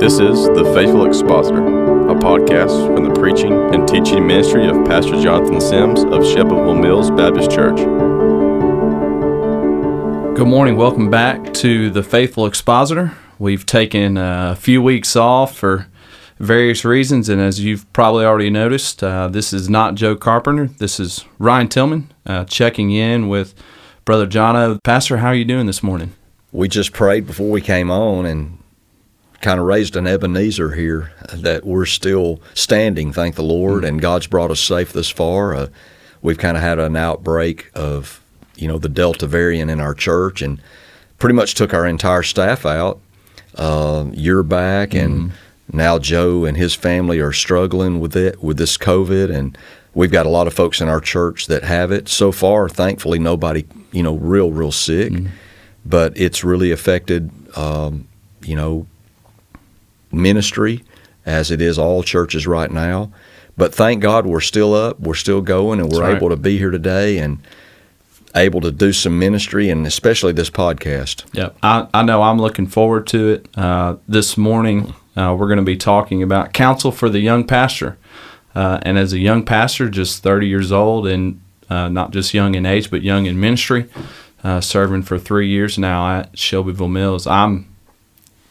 This is The Faithful Expositor, a podcast from the preaching and teaching ministry of Pastor Jonathan Sims of Shelbyville Mills Baptist Church. Good morning. Welcome back to The Faithful Expositor. We've taken a few weeks off for various reasons, and as you've probably already noticed, uh, this is not Joe Carpenter. This is Ryan Tilghman uh, checking in with Brother Jono. Pastor, how are you doing this morning? We just prayed before we came on and kind of raised an Ebenezer here that we're still standing, thank the Lord, and God's brought us safe this far. Uh, we've kind of had an outbreak of, you know, the Delta variant in our church and pretty much took our entire staff out. Uh, year back, and now Joe and his family are struggling with it with this COVID, and we've got a lot of folks in our church that have it. So far, thankfully, nobody, you know, real, real sick, but it's really affected, um, you know, ministry as it is all churches right now. But thank God we're still up, we're still going, and we're right. able to be here today and able to do some ministry, and especially this podcast. Yep. I, I know I'm looking forward to it. Uh, this morning, uh, we're going to be talking about counsel for the young pastor. Uh, and as a young pastor, just 30 years old, and uh, not just young in age, but young in ministry, uh, serving for three years now at Shelbyville Mills, I'm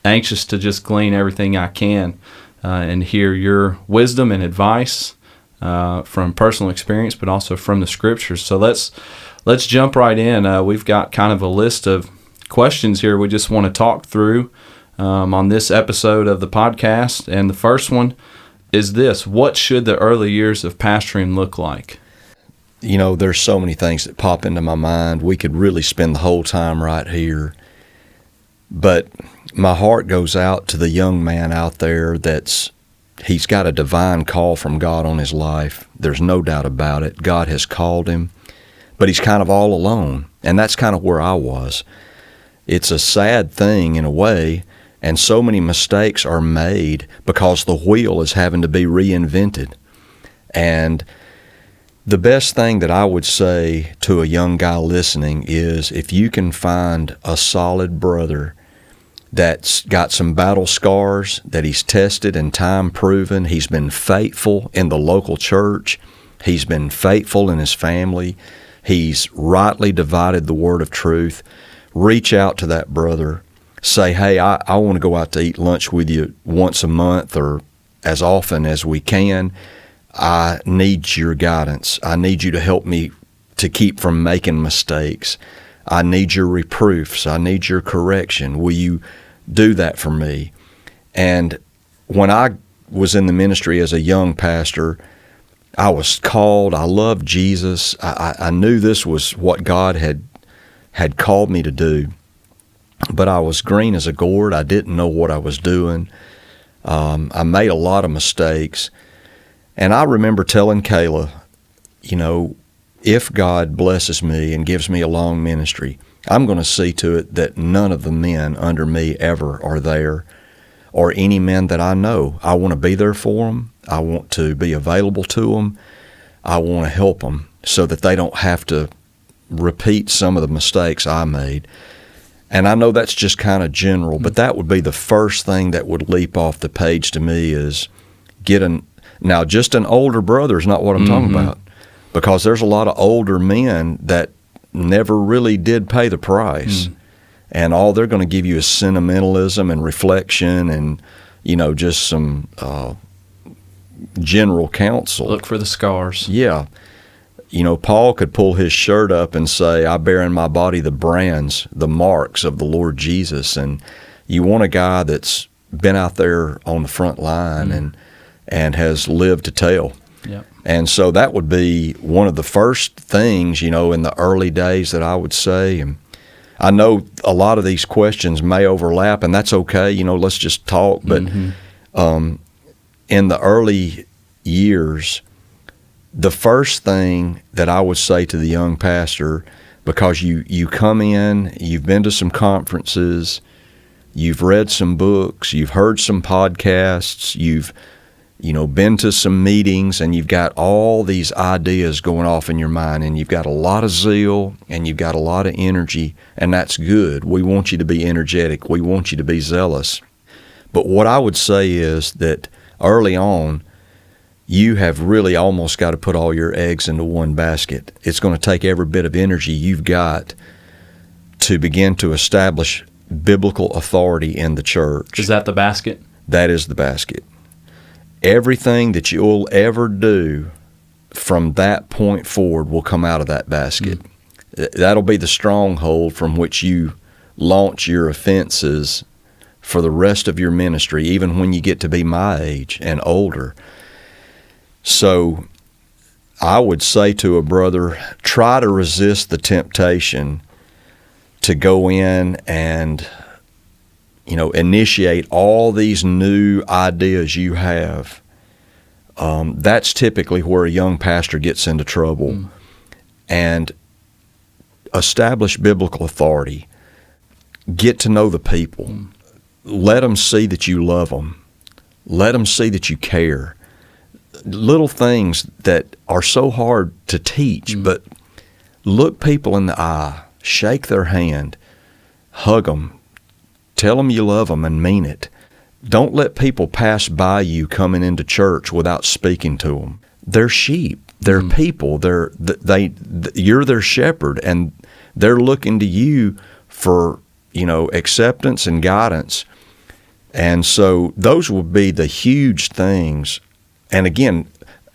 anxious to just glean everything I can uh, and hear your wisdom and advice uh, from personal experience, but also from the scriptures. So let's let's jump right in. Uh, we've got kind of a list of questions here we just want to talk through um, on this episode of the podcast. And the first one is this: What should the early years of pastoring look like? you know, there's so many things that pop into my mind. We could really spend the whole time right here. But my heart goes out to the young man out there that's he's got a divine call from God on his life. There's no doubt about it. God has called him, but he's kind of all alone. And that's kind of where I was. It's a sad thing in a way, and so many mistakes are made because the wheel is having to be reinvented. And the best thing that I would say to a young guy listening is if you can find a solid brother that's got some battle scars, that he's tested and time proven, he's been faithful in the local church, he's been faithful in his family, he's rightly divided the word of truth, reach out to that brother. Say, hey, I, I want to go out to eat lunch with you once a month or as often as we can. I need your guidance. I need you to help me to keep from making mistakes. I need your reproofs. I need your correction. Will you do that for me? And when I was in the ministry as a young pastor, I was called. I loved Jesus. I, I knew this was what God had had called me to do, but I was green as a gourd. I didn't know what I was doing. Um, I made a lot of mistakes. And I remember telling Kayla, you know, if God blesses me and gives me a long ministry, I'm going to see to it that none of the men under me ever are there or any men that I know. I want to be there for them. I want to be available to them. I want to help them so that they don't have to repeat some of the mistakes I made. And I know that's just kind of general, but that would be the first thing that would leap off the page to me is get an now just an older brother is not what I'm talking mm-hmm. about because there's a lot of older men that never really did pay the price. And all they're going to give you is sentimentalism and reflection and you know just some uh, general counsel. Look for the scars. Yeah. You know, Paul could pull his shirt up and say, I bear in my body the brands, the marks of the Lord Jesus. And you want a guy that's been out there on the front line and and has lived to tell. Yep. And so that would be one of the first things, you know, in the early days that I would say. And I know a lot of these questions may overlap, and that's okay. You know, let's just talk. But um, in the early years, the first thing that I would say to the young pastor, because you, you come in, you've been to some conferences, you've read some books, you've heard some podcasts, you've you know been to some meetings and you've got all these ideas going off in your mind and you've got a lot of zeal and you've got a lot of energy and that's good. We want you to be energetic. We want you to be zealous. But what I would say is that early on, you have really almost got to put all your eggs into one basket. It's going to take every bit of energy you've got to begin to establish biblical authority in the church. Is that the basket? That is the basket. Everything that you'll ever do from that point forward will come out of that basket. Mm. That'll be the stronghold from which you launch your offenses for the rest of your ministry, even when you get to be my age and older. So I would say to a brother, try to resist the temptation to go in and you know initiate all these new ideas you have. Um, that's typically where a young pastor gets into trouble. Mm. And establish biblical authority. Get to know the people. Mm. Let them see that you love them. Let them see that you care little things that are so hard to teach, mm but look people in the eye, shake their hand, hug them, tell them you love them and mean it. Don't let people pass by you coming into church without speaking to them. They're sheep. They're mm people. They're they, they. You're their shepherd, and they're looking to you for you know acceptance and guidance. And so those will be the huge things and again,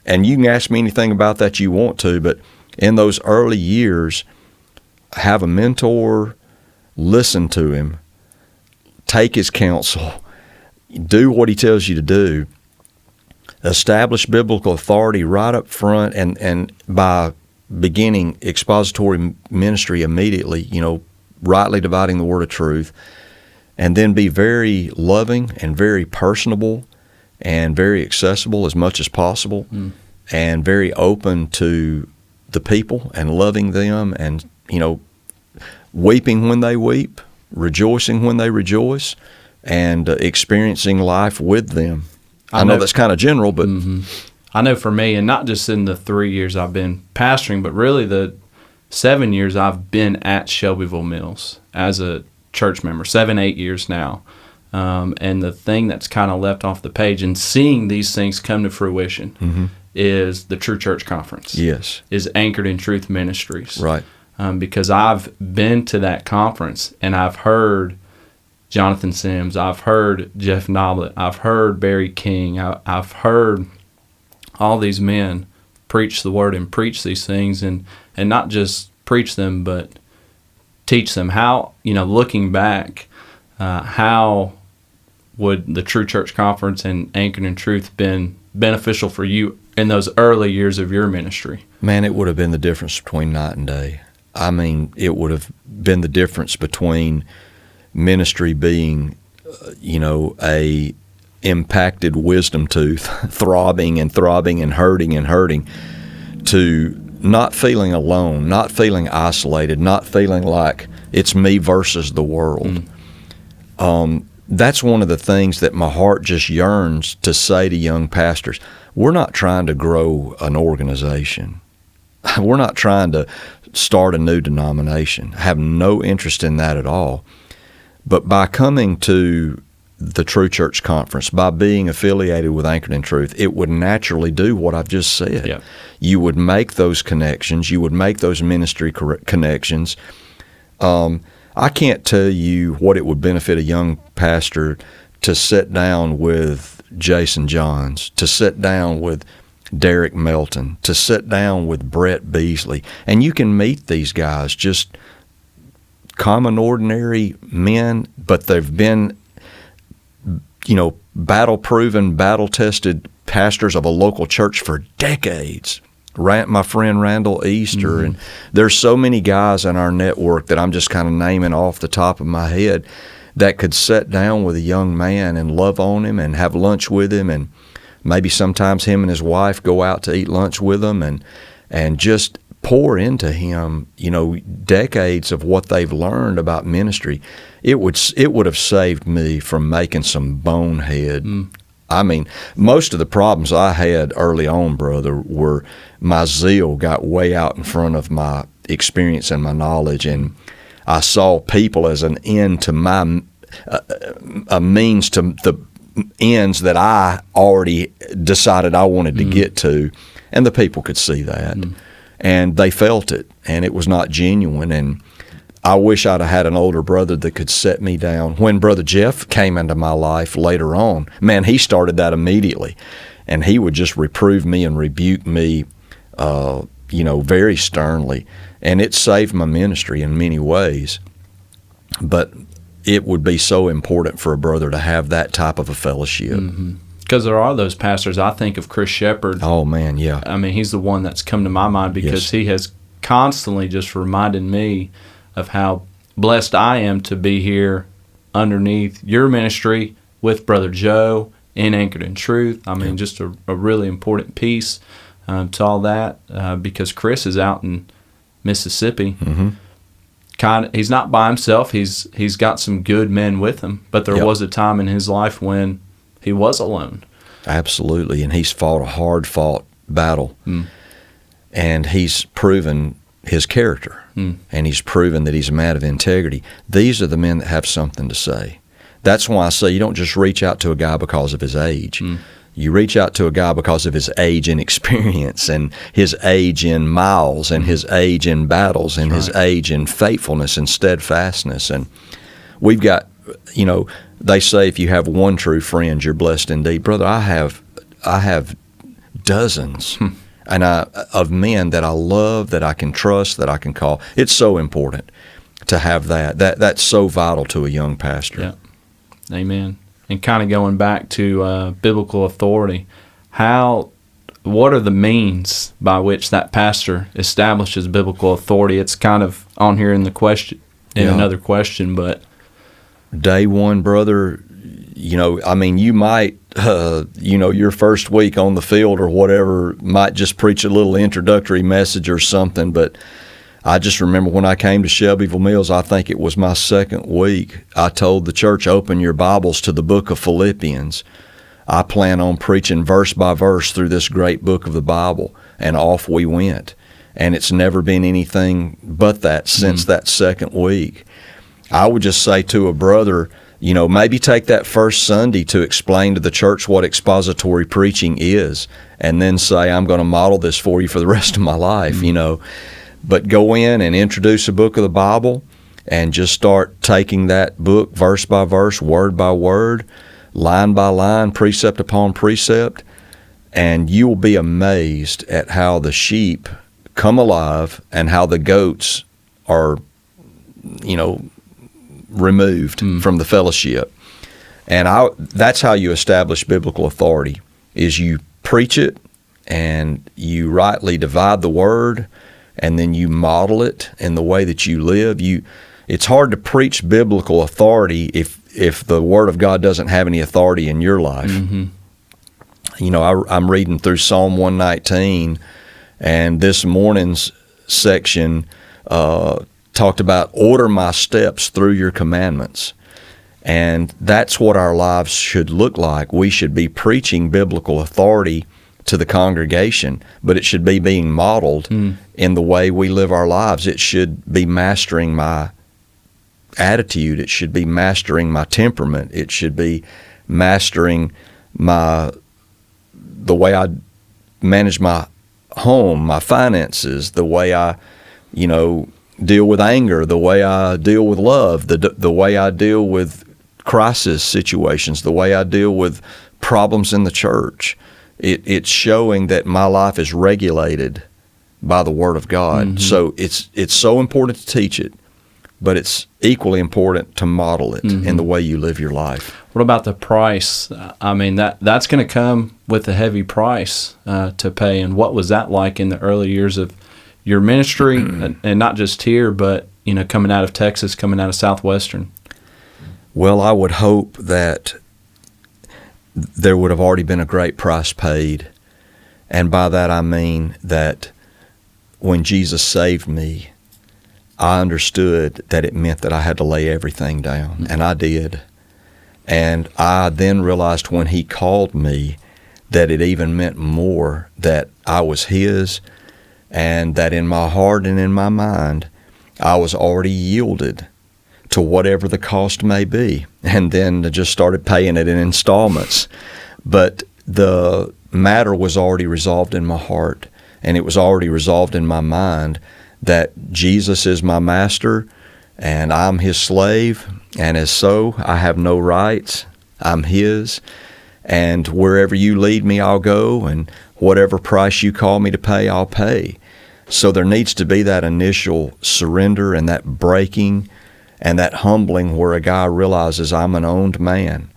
and you can ask me anything about that you want to, but in those early years, have a mentor, listen to him, take his counsel, do what he tells you to do, establish biblical authority right up front, and, and by beginning expository ministry immediately, you know, rightly dividing the word of truth, and then be very loving and very personable and very accessible as much as possible mm. and very open to the people and loving them and, you know, weeping when they weep, rejoicing when they rejoice, and uh, experiencing life with them. I, I know, know, that's kind of general, but. Mm-hmm. I know for me, and not just in the three years I've been pastoring, but really the seven years I've been at Shelbyville Mills as a church member, seven, eight years now. Um, and the thing that's kind of left off the page and seeing these things come to fruition mm-hmm. is the True Church Conference. Yes. Is anchored in Truth Ministries. Right. Um, because I've been to that conference and I've heard Jonathan Sims, I've heard Jeff Noblit, I've heard Barry King, I, I've heard all these men preach the word and preach these things and, and not just preach them, but teach them how, you know, looking back, uh, how would the True Church Conference and Anchored in Truth been beneficial for you in those early years of your ministry? Man, it would have been the difference between night and day. I mean, it would have been the difference between ministry being, uh, you know, a impacted wisdom tooth, throbbing and throbbing and hurting and hurting, to not feeling alone, not feeling isolated, not feeling like it's me versus the world. Mm. Um, that's one of the things that my heart just yearns to say to young pastors. We're not trying to grow an organization. We're not trying to start a new denomination. I have no interest in that at all. But by coming to the True Church Conference, by being affiliated with Anchored in Truth, it would naturally do what I've just said. Yep. You would make those connections. You would make those ministry connections. Um, I can't tell you what it would benefit a young pastor to sit down with Jason Johns, to sit down with Derek Melton, to sit down with Brett Beasley. And you can meet these guys, just common, ordinary men, but they've been, you know, battle proven, battle tested pastors of a local church for decades my friend Randall Easter, mm-hmm. and there's so many guys in our network that I'm just kind of naming off the top of my head that could sit down with a young man and love on him and have lunch with him, and maybe sometimes him and his wife go out to eat lunch with him, and and just pour into him, you know, decades of what they've learned about ministry. It would it would have saved me from making some bonehead mm. I mean, most of the problems I had early on, brother, were my zeal got way out in front of my experience and my knowledge, and I saw people as an end to my a means to the ends that I already decided I wanted to get to, and the people could see that, and they felt it, and it was not genuine. And I wish I'd have had an older brother that could set me down. When Brother Jeff came into my life later on, man, he started that immediately, and he would just reprove me and rebuke me, uh, you know, very sternly, and it saved my ministry in many ways. But it would be so important for a brother to have that type of a fellowship. Because there are those pastors. I think of Chris Shepard. Oh man, yeah, I mean, he's the one that's come to my mind because Yes. he has constantly just reminded me of how blessed I am to be here underneath your ministry with Brother Joe in Anchored in Truth. I mean, just a, a really important piece um, to all that uh, because Chris is out in Mississippi. Mm-hmm. Kind of, he's not by himself. He's he's got some good men with him, but there Yep. was a time in his life when he was alone. absolutely. And he's fought a hard fought battle, Mm. and he's proven his character, Mm. and he's proven that he's a man of integrity. These are the men that have something to say. That's why I say you don't just reach out to a guy because of his age. You reach out to a guy because of his age and experience, and his age in miles, and his age in battles, and his age in faithfulness and steadfastness. And we've got, you know, they say if you have one true friend, you're blessed indeed, brother. I have, I have dozens, hmm. and I of men that I love, that I can trust, that I can call. It's so important to have that. That that's so vital to a young pastor. Yeah. Amen. And kind of going back to uh, biblical authority, how, what are the means by which that pastor establishes biblical authority? It's kind of on here in the question, in Yeah. another question, but day one, brother, you know, I mean, you might, uh, you know, your first week on the field or whatever, might just preach a little introductory message or something. But I just remember when I came to Shelbyville Mills, I think it was my second week, I told the church, open your Bibles to the book of Philippians. I plan on preaching verse by verse through this great book of the Bible. And off we went. And it's never been anything but that mm-hmm. since that second week. I would just say to a brother, you know, maybe take that first Sunday to explain to the church what expository preaching is, and then say, I'm going to model this for you for the rest of my life, mm-hmm. you know. But go in and introduce a book of the Bible and just start taking that book verse by verse, word by word, line by line, precept upon precept, and you will be amazed at how the sheep come alive and how the goats are, you know, removed hmm. from the fellowship. And I, that's how you establish biblical authority is you preach it and you rightly divide the word and then you model it in the way that you live. You it's hard to preach biblical authority if if the word of God doesn't have any authority in your life. You know, I, I'm reading through Psalm 119 and this morning's section uh, talked about order my steps through your commandments. And that's what our lives should look like. We should be preaching biblical authority to the congregation, but it should be being modeled hmm. in the way we live our lives. It should be mastering my attitude. It should be mastering my temperament. It should be mastering my the way I manage my home, my finances, the way I, you know, deal with anger, the way I deal with love, the the way I deal with crisis situations, the way I deal with problems in the church. It, it's showing that my life is regulated by the Word of God. So it's it's so important to teach it, but it's equally important to model it in the way you live your life. what about the price? I mean, that that's going to come with a heavy price uh, to pay. And what was that like in the early years of your ministry, and, and not just here, but you know, coming out of Texas, coming out of Southwestern? Well, I would hope that there would have already been a great price paid. And by that I mean that when Jesus saved me, I understood that it meant that I had to lay everything down, and I did. And I then realized when He called me that it even meant more that I was His, and that in my heart and in my mind, I was already yielded to whatever the cost may be. And then just started paying it in installments. But the matter was already resolved in my heart and it was already resolved in my mind that Jesus is my master and I'm his slave. And as so, I have no rights. I'm his. And wherever you lead me, I'll go. And whatever price you call me to pay, I'll pay. So there needs to be that initial surrender and that breaking and that humbling where a guy realizes I'm an owned man,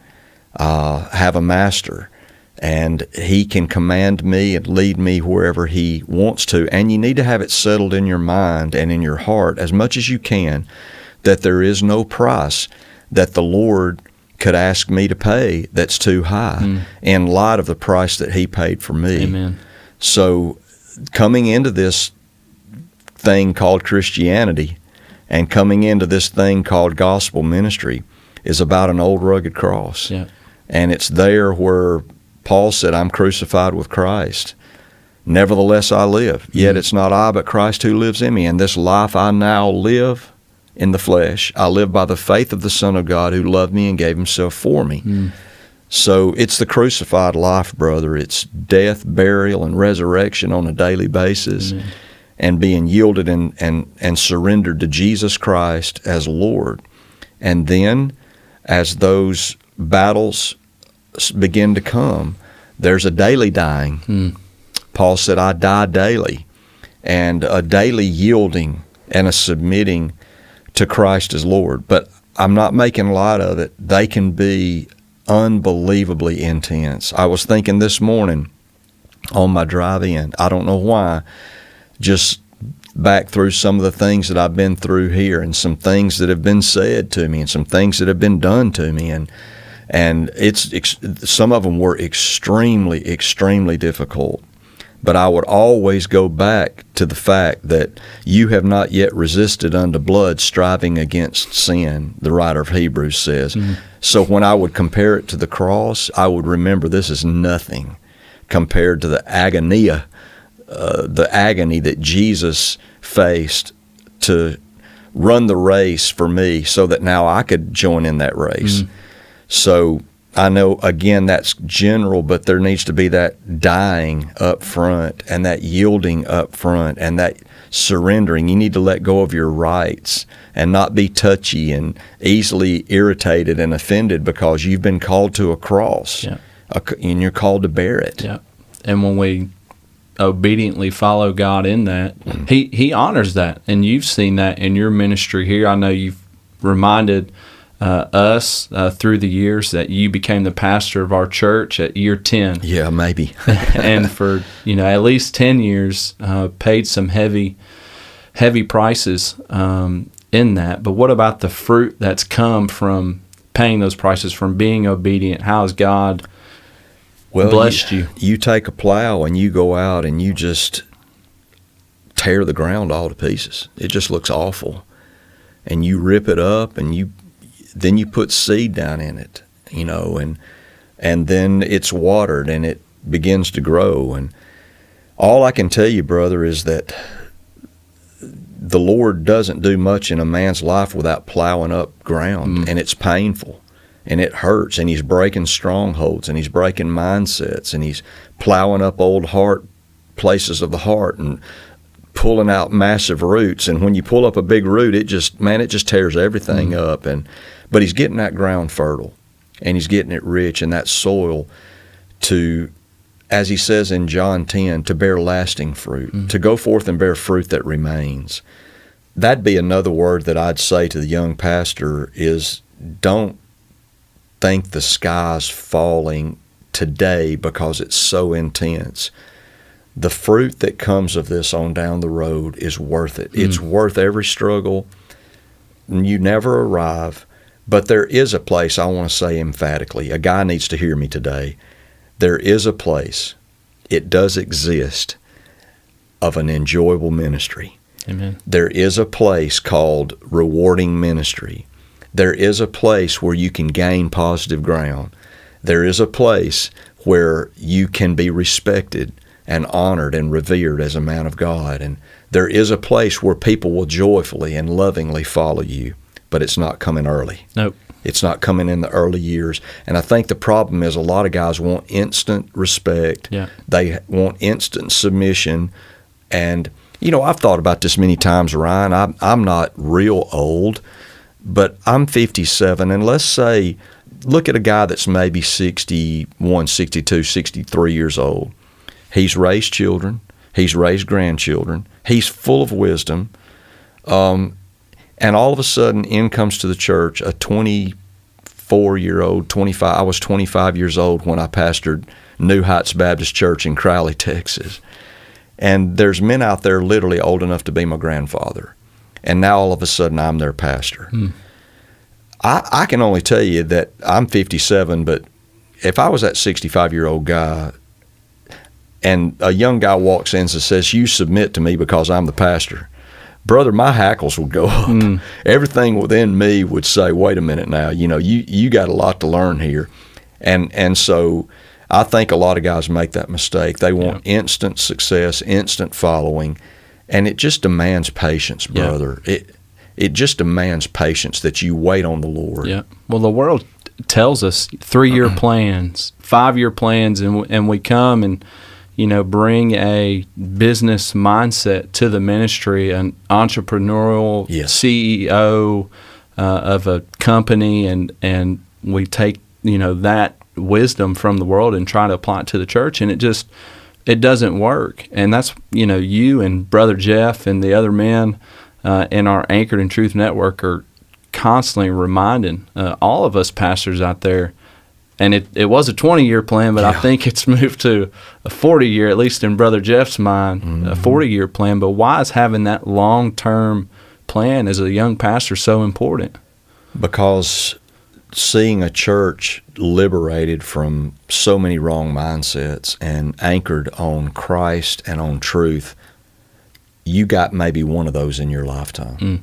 uh, have a master, and he can command me and lead me wherever he wants to. And you need to have it settled in your mind and in your heart as much as you can that there is no price that the Lord could ask me to pay that's too high mm. in light of the price that he paid for me. Amen. So coming into this thing called Christianity and coming into this thing called gospel ministry is about an old rugged cross. Yeah. And it's there where Paul said, I'm crucified with Christ. Nevertheless, I live. Yet mm. it's not I, but Christ who lives in me. And this life I now live in the flesh, I live by the faith of the Son of God who loved me and gave himself for me. Mm. So it's the crucified life, brother. It's death, burial, and resurrection on a daily basis. Amen and being yielded and, and, and surrendered to Jesus Christ as Lord. And then, as those battles begin to come, there's a daily dying. Hmm. Paul said, I die daily. And a daily yielding and a submitting to Christ as Lord. But I'm not making light of it. They can be unbelievably intense. I was thinking this morning on my drive in, I don't know why, just back through some of the things that I've been through here and some things that have been said to me and some things that have been done to me. And and it's some of them were extremely extremely difficult. But I would always go back to the fact that you have not yet resisted unto blood striving against sin the writer of Hebrews says. Mm-hmm. so when I would compare it to the cross I would remember this is nothing compared to the agonia uh, the agony that Jesus faced to run the race for me so that now I could join in that race. Mm. So I know again that's general, but there needs to be that dying up front and that yielding up front and that surrendering. You need to let go of your rights and not be touchy and easily irritated and offended because you've been called to a cross yeah. and you're called to bear it. Yeah. And when we obediently follow God in that, mm. He He honors that, and you've seen that in your ministry here. I know you've reminded uh, us uh, through the years that you became the pastor of our church at year ten. Yeah, maybe. and for you know at least ten years, uh, paid some heavy, heavy prices um, in that. But what about the fruit that's come from paying those prices, from being obedient? How has God well, blessed you, you. You take a plow and you go out and you just tear the ground all to pieces. It just looks awful. And you rip it up and you then you put seed down in it, you know, and and then it's watered and it begins to grow and all I can tell you, brother, is that the Lord doesn't do much in a man's life without plowing up ground, mm. and it's painful and it hurts and he's breaking strongholds and he's breaking mindsets and he's plowing up old heart places of the heart and pulling out massive roots. And when you pull up a big root it just man it just tears everything mm. up. And but he's getting that ground fertile and he's getting it rich in that soil to as he says in John 10 to bear lasting fruit mm to go forth and bear fruit that remains. That'd be another word that I'd say to the young pastor is don't think the sky's falling today because it's so intense. The fruit that comes of this on down the road is worth it. Mm. It's worth every struggle. You never arrive, but there is a place I want to say emphatically. A guy needs to hear me today. There is a place, it does exist, of an enjoyable ministry. Amen. There is a place called rewarding ministry there is a place where you can gain positive ground. There is a place where you can be respected and honored and revered as a man of God. And there is a place where people will joyfully and lovingly follow you. but it's not coming early. Nope. It's not coming in the early years. And I think the problem is a lot of guys want instant respect. Yeah. They want instant submission. And, you know, I've thought about this many times, Ryan. I'm, I'm not real old, but I'm 57. And let's say, look at a guy that's maybe 61, 62, 63 years old. He's raised children, he's raised grandchildren, he's full of wisdom. Um, and all of a sudden, in comes to the church a 24 year old, 25. I was 25 years old when I pastored New Heights Baptist Church in Crowley, Texas. And there's men out there literally old enough to be my grandfather. And now all of a sudden, I'm their pastor. Hmm. I, I can only tell you that I'm 57, but if I was that 65 year old guy and a young guy walks in and says, You submit to me because I'm the pastor, brother, my hackles would go up. Hmm. Everything within me would say, Wait a minute now, you know, you, you got a lot to learn here. And, and so I think a lot of guys make that mistake. They want instant success, instant following, and it just demands patience, Yeah. brother. It, it just demands patience that you wait on the Lord. Yeah. Well, the world tells us three year plans, five year plans, and and we come and you know bring a business mindset to the ministry, an entrepreneurial Yes. CEO uh, of a company, and and we take you know that wisdom from the world and try to apply it to the church, and it just it doesn't work. And that's you know you and brother Jeff and the other men uh, in our Anchored in Truth network are constantly reminding uh, all of us pastors out there. And it, it was a 20 year plan, but I think it's moved to a 40 year, at least in Brother Jeff's mind, Mm-hmm. a 40 year plan. But why is having that long term plan as a young pastor so important? because seeing a church liberated from so many wrong mindsets and anchored on Christ and on truth, you got maybe one of those in your lifetime. Mm.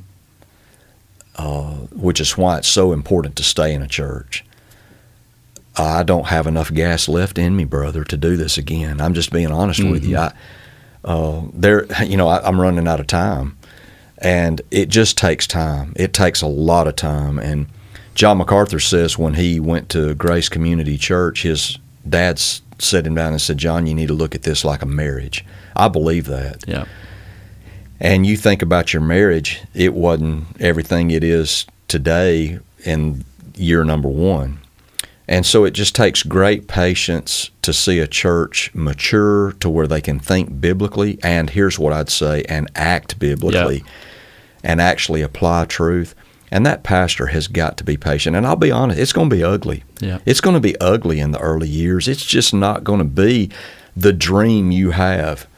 Uh, which is why it's so important to stay in a church. I don't have enough gas left in me, brother, to do this again. I'm just being honest with you. I, uh, there, you know, I, I'm running out of time and it just takes time. It takes a lot of time. And John MacArthur says when he went to Grace Community Church, his dad sat him down and said, "John, you need to look at this like a marriage." I believe that. Yeah. And you think about your marriage, it wasn't everything it is today in year number one. And so it just takes great patience to see a church mature to where they can think biblically and here's what I'd say and act biblically and actually apply truth. And that pastor has got to be patient. And I'll be honest, it's going to be ugly. Yeah. It's going to be ugly in the early years. It's just not going to be the dream you have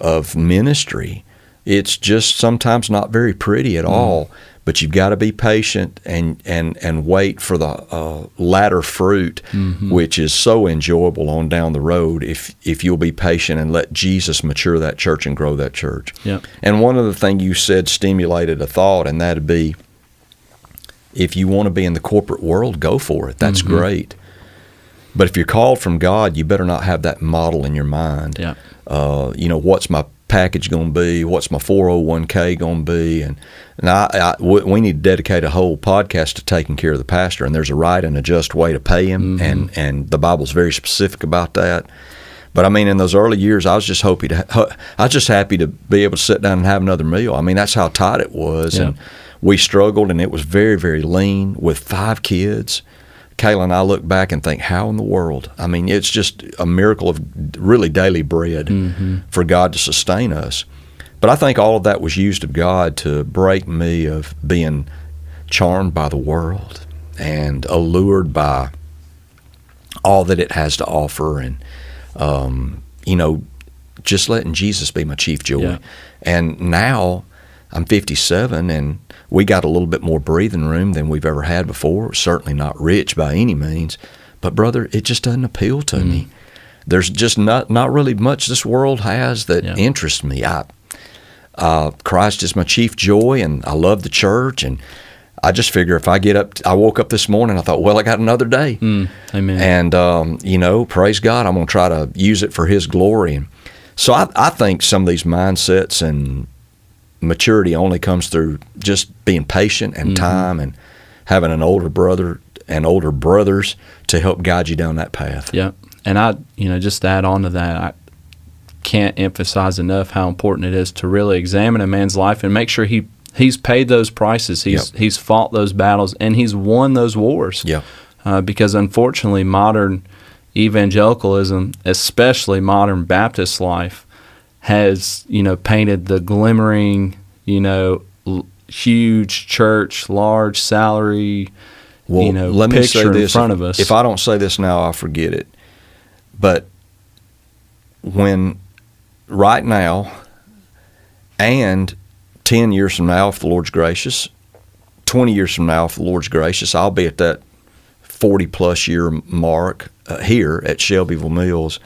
of ministry. It's just sometimes not very pretty at all. But you've got to be patient and and and wait for the uh, latter fruit, which is so enjoyable on down the road. If if you'll be patient and let Jesus mature that church and grow that church. Yeah. And one of the things you said stimulated a thought, and that'd be if you want to be in the corporate world, go for it. That's great. But if you're called from God, you better not have that model in your mind. Yeah. Uh, you know, what's my package going to be? What's my 401k going to be? And, and I, I, we need to dedicate a whole podcast to taking care of the pastor. And there's a right and a just way to pay him. And, and the Bible's very specific about that. But I mean, in those early years, I was just happy to. I was just happy to be able to sit down and have another meal. I mean, that's how tight it was, Yeah. and we struggled, and it was very, very lean with five kids. Kayla and I look back and think, how in the world? I mean, it's just a miracle of really daily bread for God to sustain us. But I think all of that was used of God to break me of being charmed by the world and allured by all that it has to offer and um, you know just letting jesus be my chief joy Yeah. and now i'm 57 and we got a little bit more breathing room than we've ever had before We're certainly not rich by any means but brother it just doesn't appeal to me there's just not not really much this world has that Yeah. interests me i uh, Christ is my chief joy, and I love the church. And I just figure if I get up, I woke up this morning, I thought, well, I got another day. Mm, amen. And, um, you know, praise God, I'm going to try to use it for His glory. And so I, I think some of these mindsets and maturity only comes through just being patient and time and having an older brother and older brothers to help guide you down that path. Yeah. And I, you know, just to add on to that, I can't emphasize enough how important it is to really examine a man's life and make sure he he's paid those prices. He's Yep. he's fought those battles and he's won those wars. Yeah. Uh, because unfortunately, modern evangelicalism, especially modern Baptist life, has you know painted the glimmering, you know, l- huge church, large salary, Well, you know, let me picture say in front if, of us. If I don't say this now, I'll forget it. But when right now and 10 years from now, if the Lord's gracious, 20 years from now, if the Lord's gracious, I'll be at that 40 plus year mark uh, here at Shelbyville Mills.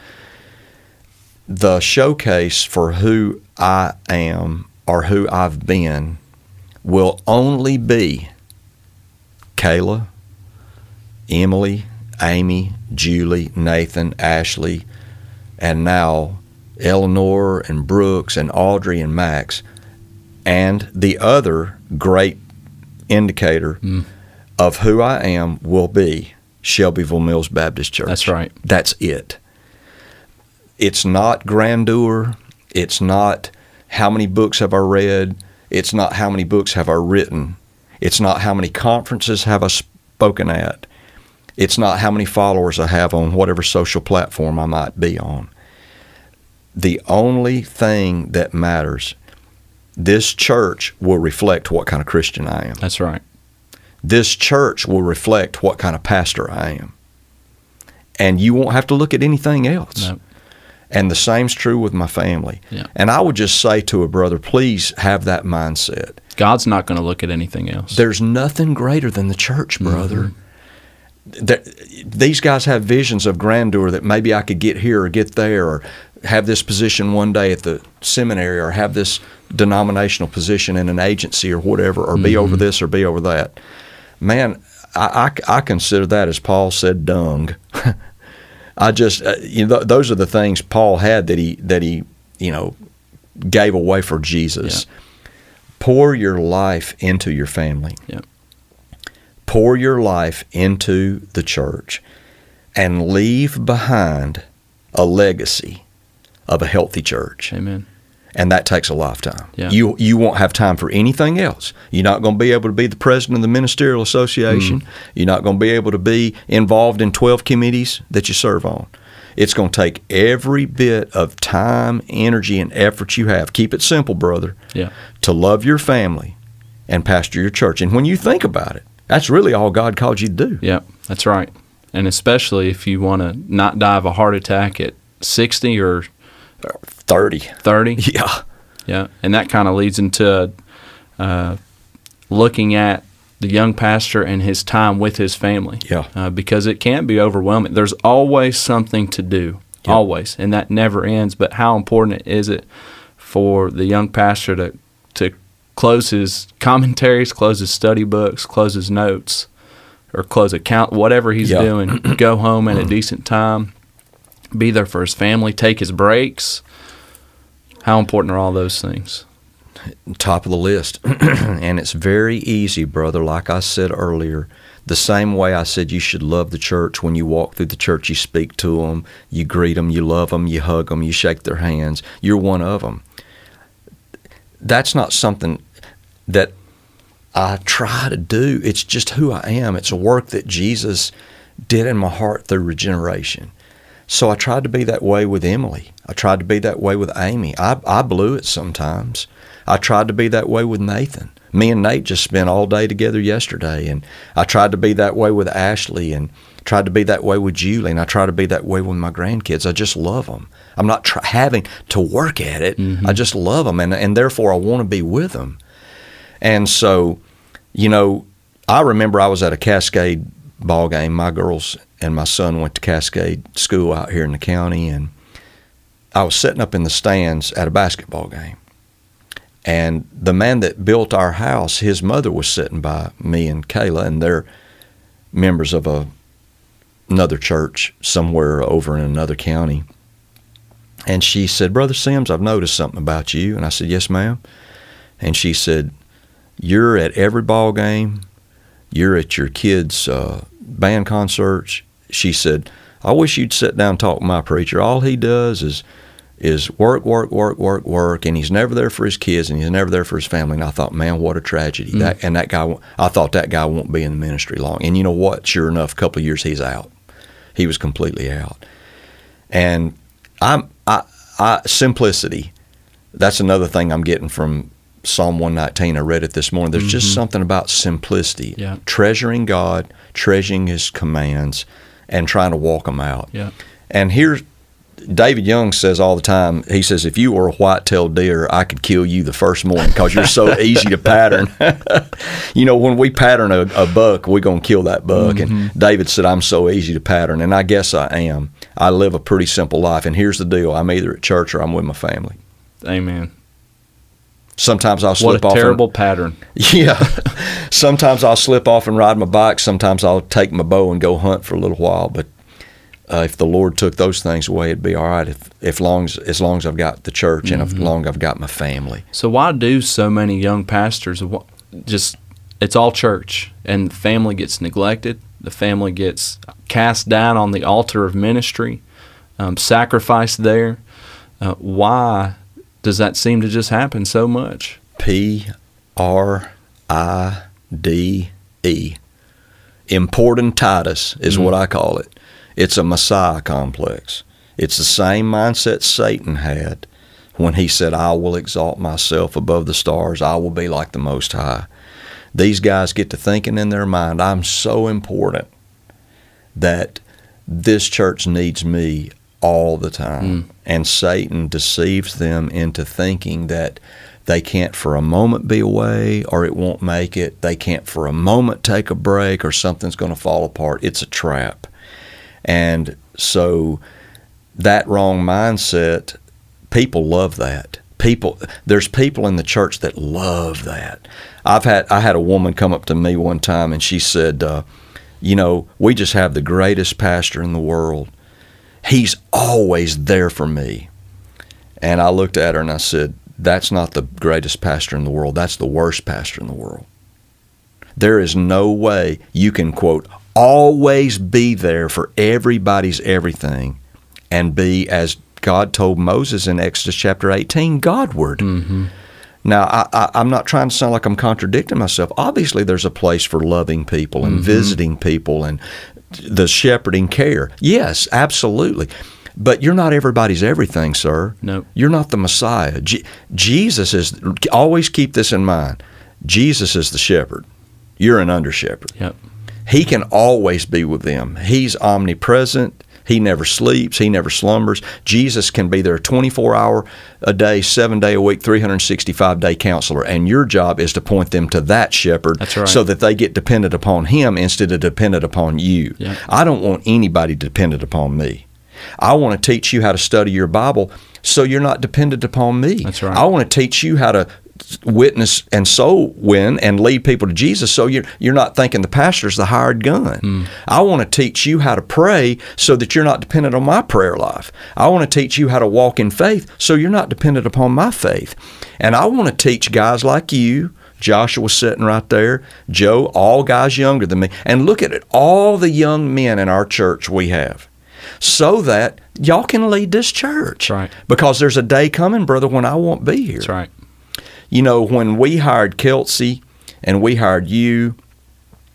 The showcase for who I am or who I've been will only be Kayla, Emily, Amy, Julie, Nathan, Ashley, and now Eleanor and Brooks and Audrey and Max. And the other great indicator mm. of who I am will be Shelbyville Mills Baptist Church. That's right. That's it. It's not grandeur. It's not how many books have I read. It's not how many books have I written. It's not how many conferences have I spoken at. It's not how many followers I have on whatever social platform I might be on. The only thing that matters, this church will reflect what kind of Christian I am. That's right. This church will reflect what kind of pastor I am. And you won't have to look at anything else. No. And the same's true with my family. Yeah. And I would just say to a brother, please have that mindset. God's not going to look at anything else. There's nothing greater than the church, brother. Mm-hmm. These guys have visions of grandeur that maybe I could get here or get there or have this position one day at the seminary or have this denominational position in an agency or whatever or be Mm-hmm. over this or be over that. Man, I, I, I consider that, as Paul said, dung. I just, uh, you know, th- those are the things Paul had that he, that he, you know, gave away for Jesus. Pour your life into your family Yeah. pour your life into the church and leave behind a legacy of a healthy church. Amen. And that takes a lifetime. Yeah. You you won't have time for anything else. You're not going to be able to be the president of the ministerial association. Mm. You're not going to be able to be involved in 12 committees that you serve on. It's going to take every bit of time, energy, and effort you have. Keep it simple, brother Yeah. to love your family and pastor your church. And when you think about it, that's really all God called you to do. Yeah. That's right. And especially if you want to not die of a heart attack at 60 or 30. 30. Yeah. Yeah, and that kind of leads into uh, looking at the young pastor and his time with his family. Yeah. uh, because it can be overwhelming. There's always something to do, Yeah. always, and that never ends. But how important is it for the young pastor to to close his commentaries, close his study books, close his notes, or close account, whatever he's Yeah. doing, go home at a decent time, be there for his family, take his breaks. How important are all those things? Top of the list. and it's very easy, brother, like I said earlier. The same way I said you should love the church when you walk through the church, you speak to them, you greet them, you love them, you hug them, you shake their hands. You're one of them. That's not something that I try to do. It's just who I am. It's a work that Jesus did in my heart through regeneration. So I tried to be that way with Emily. I tried to be that way with Amy. I, I blew it sometimes. I tried to be that way with Nathan. Me and Nate just spent all day together yesterday, and I tried to be that way with Ashley, and tried to be that way with Julie, and I try to be that way with my grandkids. I just love them. I'm not try- having to work at it. Mm-hmm. I just love them, and and therefore I want to be with them. And so, you know, I remember I was at a Cascade ball game. My girls and my son went to Cascade School out here in the county, and I was sitting up in the stands at a basketball game. And the man that built our house, his mother was sitting by me and Kayla, and they're members of a another church somewhere over in another county. And she said, Brother Sims, I've noticed something about you. And I said, Yes, ma'am. And she said, You're at every ball game, you're at your kids' uh, band concerts. She said, I wish you'd sit down and talk to my preacher. All he does is is work, work, work, work, work, and he's never there for his kids, and he's never there for his family. And I thought, man, what a tragedy! Mm. That and that guy, I thought that guy won't be in the ministry long. And you know what? Sure enough, a couple of years he's out. He was completely out. And I'm I, I simplicity. That's another thing I'm getting from Psalm 119. I read it this morning. There's just something about simplicity, Mm-hmm. Yeah. treasuring God, treasuring His commands, and trying to walk them out. Yeah. And here, David Young says all the time. He says, "If you were a white-tailed deer, I could kill you the first morning because you're so easy to pattern." you know, when we pattern a, a buck, we're gonna kill that buck. And David said, "I'm so easy to pattern," and I guess I am. I live a pretty simple life. And here's the deal: I'm either at church or I'm with my family. Amen. Sometimes I'll What slip a off. and- terrible pattern. yeah. Sometimes I'll slip off and ride my bike. Sometimes I'll take my bow and go hunt for a little while. But uh, if the Lord took those things away, it'd be all right. If, if long as, as long as I've got the church and as long as I've got my family. So why do so many young pastors just it's all church and the family gets neglected, the family gets cast down on the altar of ministry, um, sacrificed there. Uh, why does that seem to just happen so much? P R I D E. Importantitis is what mm. I call it. It's a Messiah complex. It's the same mindset Satan had when he said, I will exalt myself above the stars, I will be like the Most High. These guys get to thinking in their mind, I'm so important that this church needs me all the time. And Satan deceives them into thinking that they can't for a moment be away or it won't make it. They can't for a moment take a break or something's going to fall apart. It's a trap. And so that wrong mindset, people love that. People there's people in the church that love that. I've had I had a woman come up to me one time and she said, uh, you know, we just have the greatest pastor in the world. He's always there for me. And I looked at her and I said, That's not the greatest pastor in the world. That's the worst pastor in the world. There is no way you can, quote, always be there for everybody's everything and be, as God told Moses in Exodus chapter 18, Godward. Mm-hmm. Now, I, I, I'm not trying to sound like I'm contradicting myself. Obviously, there's a place for loving people and mm-hmm. visiting people and the shepherding care. Yes, absolutely. But you're not everybody's everything, sir. No. You're not the Messiah. Je- Jesus is, always keep this in mind Jesus is the shepherd. You're an under shepherd. Yep. He can always be with them. He's omnipresent. He never sleeps. He never slumbers. Jesus can be their 24 hour a day, seven day a week, 365 day counselor. And your job is to point them to that shepherd right. so that they get dependent upon him instead of dependent upon you. Yeah. I don't want anybody dependent upon me. I want to teach you how to study your Bible so you're not dependent upon me. That's right. I want to teach you how to witness and soul win and lead people to Jesus so you're you're not thinking the pastor's the hired gun. Hmm. I want to teach you how to pray so that you're not dependent on my prayer life. I want to teach you how to walk in faith so you're not dependent upon my faith. And I want to teach guys like you Joshua sitting right there, Joe, all guys younger than me. And look at it, all the young men in our church we have. So that y'all can lead this church. Right. Because there's a day coming, brother, when I won't be here. That's right. You know, when we hired Kelsey and we hired you,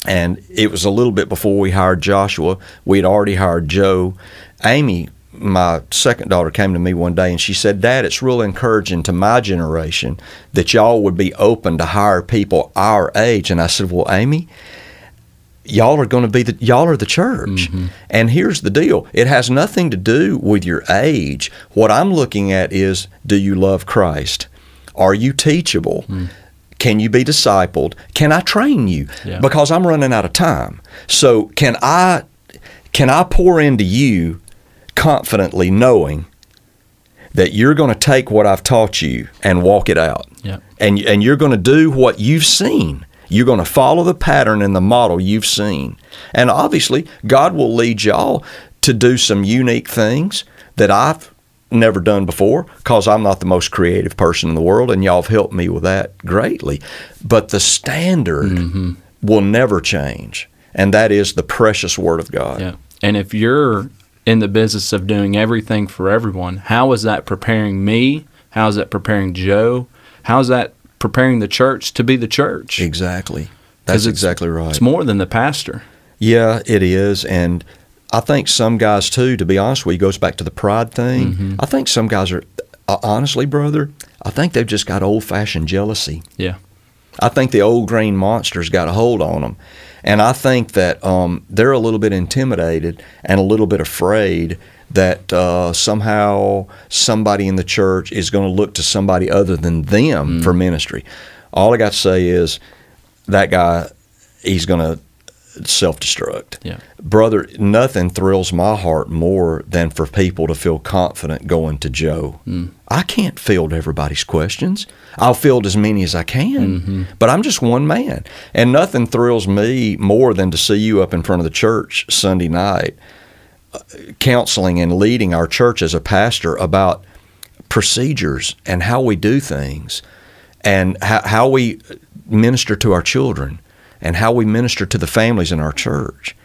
and it was a little bit before we hired Joshua, we had already hired Joe. Amy, my second daughter, came to me one day and she said, Dad, it's real encouraging to my generation that y'all would be open to hire people our age. And I said, Well, Amy, y'all are going to be the y'all are the church. Mm-hmm. And here's the deal. It has nothing to do with your age. What i'm looking at is do you love christ are you teachable hmm. can you be discipled can i train you Yeah. because i'm running out of time so can i can i pour into you confidently knowing that you're going to take what i've taught you and walk it out Yep. and and you're going to do what you've seen. You're going to follow the pattern and the model you've seen. And obviously, God will lead y'all to do some unique things that I've never done before because I'm not the most creative person in the world, and y'all have helped me with that greatly. But the standard mm-hmm. will never change, and that is the precious Word of God. Yeah. And if you're in the business of doing everything for everyone, how is that preparing me? How is that preparing Joe? How is that preparing the church to be the church? Exactly. That's exactly right. It's more than the pastor. Yeah, it is. And I think some guys, too, to be honest with you, goes back to the pride thing. Mm-hmm. I think some guys are, uh, honestly, brother, I think they've just got old fashioned jealousy. Yeah. I think the old green monster's got a hold on them. And I think that um, they're a little bit intimidated and a little bit afraid that uh, somehow somebody in the church is going to look to somebody other than them for ministry. All I got to say is that guy, he's going to self destruct. Yeah. Brother, nothing thrills my heart more than for people to feel confident going to Joe. I can't field everybody's questions. I'll field as many as I can, but I'm just one man. And nothing thrills me more than to see you up in front of the church Sunday night uh, counseling and leading our church as a pastor about procedures and how we do things and how, how we minister to our children and how we minister to the families in our church.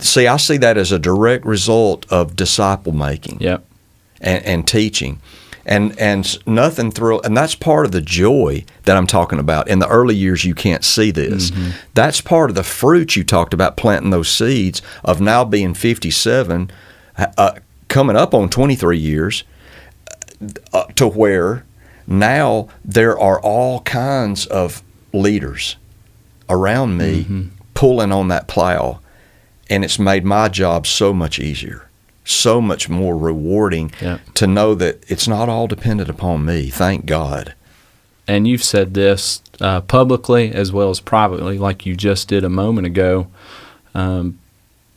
See, I see that as a direct result of disciple making Yep. and, and teaching. And and nothing thrill and that's part of the joy that I'm talking about. In the early years you can't see this. That's part of the fruit you talked about planting those seeds of now being 57 uh, coming up on 23 years uh, to where now there are all kinds of leaders around me pulling on that plow and it's made my job so much easier so much more rewarding Yeah. to know that it's not all dependent upon me thank god and you've said this uh, publicly as well as privately, like you just did a moment ago. Um,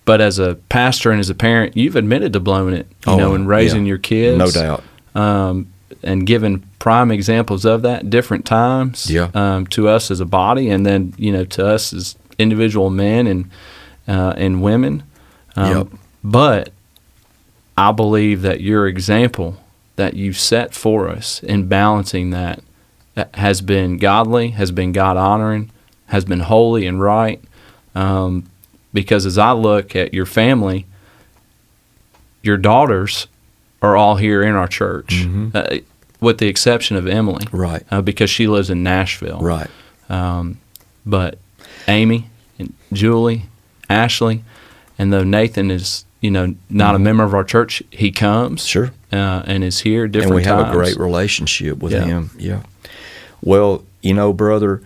but as a pastor and as a parent, you've admitted to blowing it, you Oh, know, in raising yeah. your kids. no doubt Um, and given prime examples of that different times Yeah. um, to us as a body, and then you know to us as individual men and uh, and women. Um, Yep. But I believe that your example that you've set for us in balancing that uh, has been godly, has been God honoring, has been holy and right. Um, because as I look at your family, your daughters are all here in our church, uh, with the exception of Emily, right uh, because she lives in Nashville. right Um, but Amy and Julie, Ashley, and though Nathan is, you know, not a member of our church, he comes Mm-hmm. sure uh, and is here different and we have a great relationship with Yeah. him. Yeah. Well, you know, brother,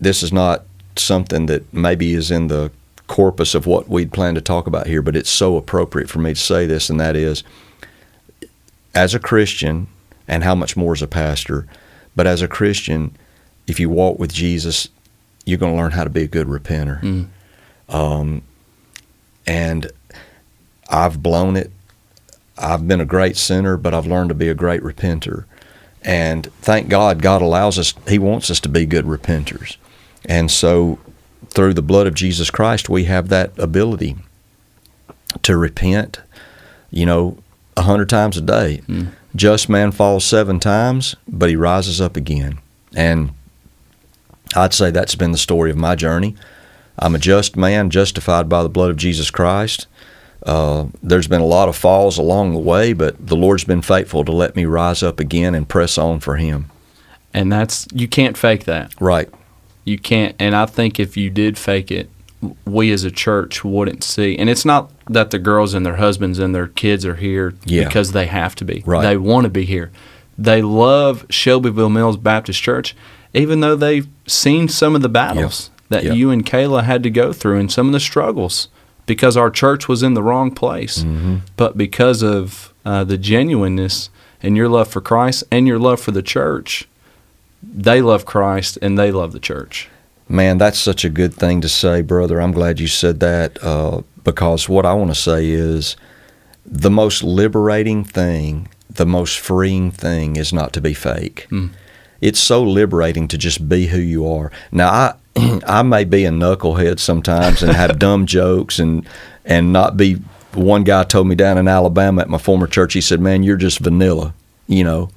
this is not something that maybe is in the corpus of what we'd plan to talk about here, but it's so appropriate for me to say this, and that is, as a Christian, and how much more as a pastor, but as a Christian, if you walk with Jesus, you're going to learn how to be a good repenter. Mm. Um, and I've blown it. I've been a great sinner, but I've learned to be a great repenter. And thank God, God allows us, He wants us to be good repenters. And so, through the blood of Jesus Christ, we have that ability to repent, you know, a hundred times a day. Just man falls seven times, but he rises up again. And I'd say that's been the story of my journey. I'm a just man, justified by the blood of Jesus Christ. Uh, there's been a lot of falls along the way, but the Lord's been faithful to let me rise up again and press on for Him. And that's, you can't fake that. Right. You can't. And I think if you did fake it, we as a church wouldn't see. And it's not that the girls and their husbands and their kids are here Yeah. because they have to be. Right. They want to be here. They love Shelbyville Mills Baptist Church, even though they've seen some of the battles that Yeah. you and Kayla had to go through and some of the struggles because our church was in the wrong place. Mm-hmm. But because of uh, the genuineness and your love for Christ and your love for the church, they love Christ and they love the church. Man, that's such a good thing to say, brother. I'm glad you said that uh, because what I want to say is the most liberating thing, the most freeing thing is not to be fake. Mm. It's so liberating to just be who you are. Now, I I may be a knucklehead sometimes and have dumb jokes and and not be one guy told me down in Alabama at my former church, he said, "Man, you're just vanilla," you know.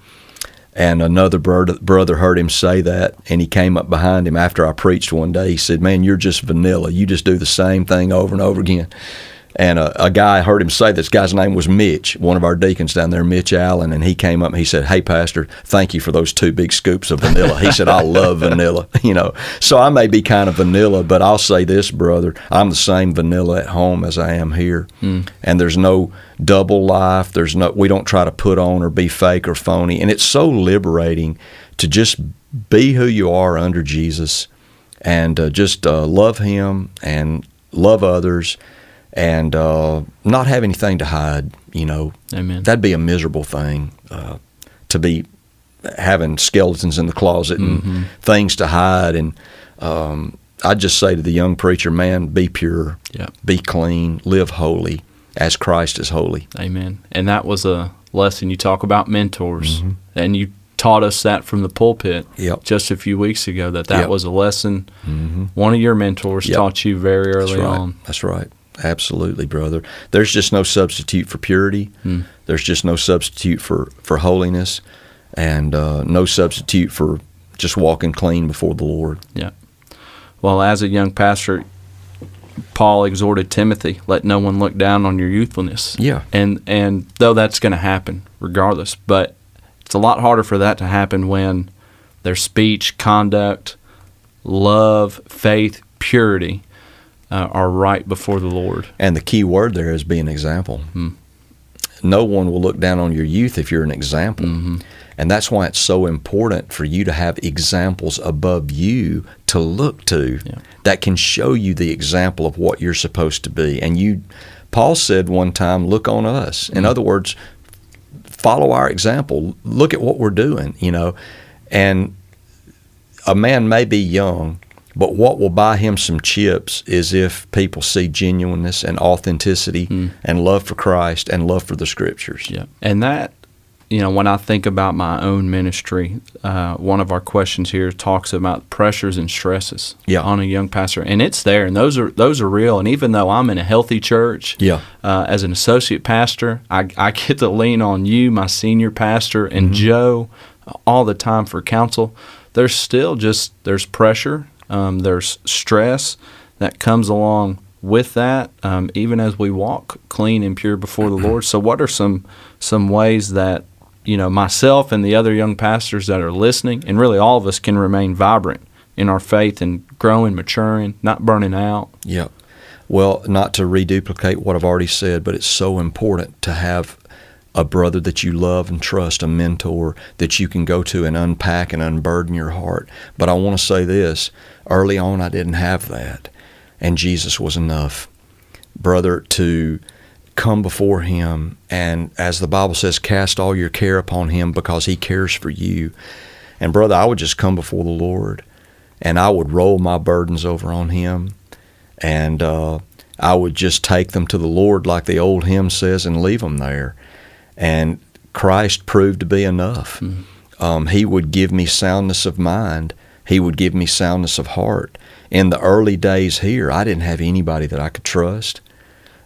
And another brother, heard him say that, and he came up behind him after I preached one day. He said, "Man, you're just vanilla. You just do the same thing over and over again." And a, a guy heard him say this guy's name was Mitch, one of our deacons down there, Mitch Allen, and he came up and he said, "Hey, Pastor, thank you for those two big scoops of vanilla." He said, "I love vanilla," you know. So I may be kind of vanilla, but I'll say this, brother, I'm the same vanilla at home as I am here, mm. and there's no double life. There's no we don't try to put on or be fake or phony, and it's so liberating to just be who you are under Jesus, and uh, just uh, love Him and love others and uh, not have anything to hide. You know, Amen. That'd be a miserable thing uh, to be having skeletons in the closet and mm-hmm. things to hide. And um, I'd just say to the young preacher, man, be pure, yeah. be clean, live holy as Christ is holy. Amen. And that was a lesson you talk about mentors, mm-hmm. and you taught us that from the pulpit yep. just a few weeks ago that that yep. was a lesson mm-hmm. one of your mentors yep. taught you very early That's right. on. That's right. Absolutely, brother. There's just no substitute for purity. Mm. There's just no substitute for, for holiness and uh, no substitute for just walking clean before the Lord. Yeah. Well, as a young pastor, Paul exhorted Timothy, let no one look down on your youthfulness. Yeah. And and though that's going to happen regardless, but it's a lot harder for that to happen when their speech, conduct, love, faith, purity uh, are right before the Lord. And the key word there is be an example. Hmm. No one will look down on your youth if you're an example. Mm-hmm. And that's why it's so important for you to have examples above you to look to yeah. that can show you the example of what you're supposed to be. And you, Paul said one time, look on us. In mm-hmm. other words, follow our example. Look at what we're doing, you know. And a man may be young, but what will buy him some chips is if people see genuineness and authenticity mm. and love for Christ and love for the scriptures. Yeah. And that, you know, when I think about my own ministry, uh, one of our questions here talks about pressures and stresses yeah. on a young pastor, and it's there, and those are those are real. And even though I'm in a healthy church, yeah. uh, as an associate pastor, I, I get to lean on you, my senior pastor, and mm-hmm. Joe all the time for counsel. There's still just there's pressure um, there's stress that comes along with that, um, even as we walk clean and pure before the Lord. So, what are some some ways that you know myself and the other young pastors that are listening, and really all of us, can remain vibrant in our faith and growing, maturing, not burning out? Yeah. Well, not to reduplicate what I've already said, but it's so important to have a brother that you love and trust, a mentor that you can go to and unpack and unburden your heart. But I want to say this early on, I didn't have that. And Jesus was enough. Brother, to come before Him and, as the Bible says, cast all your care upon Him because He cares for you. And, brother, I would just come before the Lord and I would roll my burdens over on Him. And, uh, I would just take them to the Lord, like the old hymn says, and leave them there and Christ proved to be enough. Mm-hmm. Um, he would give me soundness of mind. He would give me soundness of heart. In the early days here, I didn't have anybody that I could trust.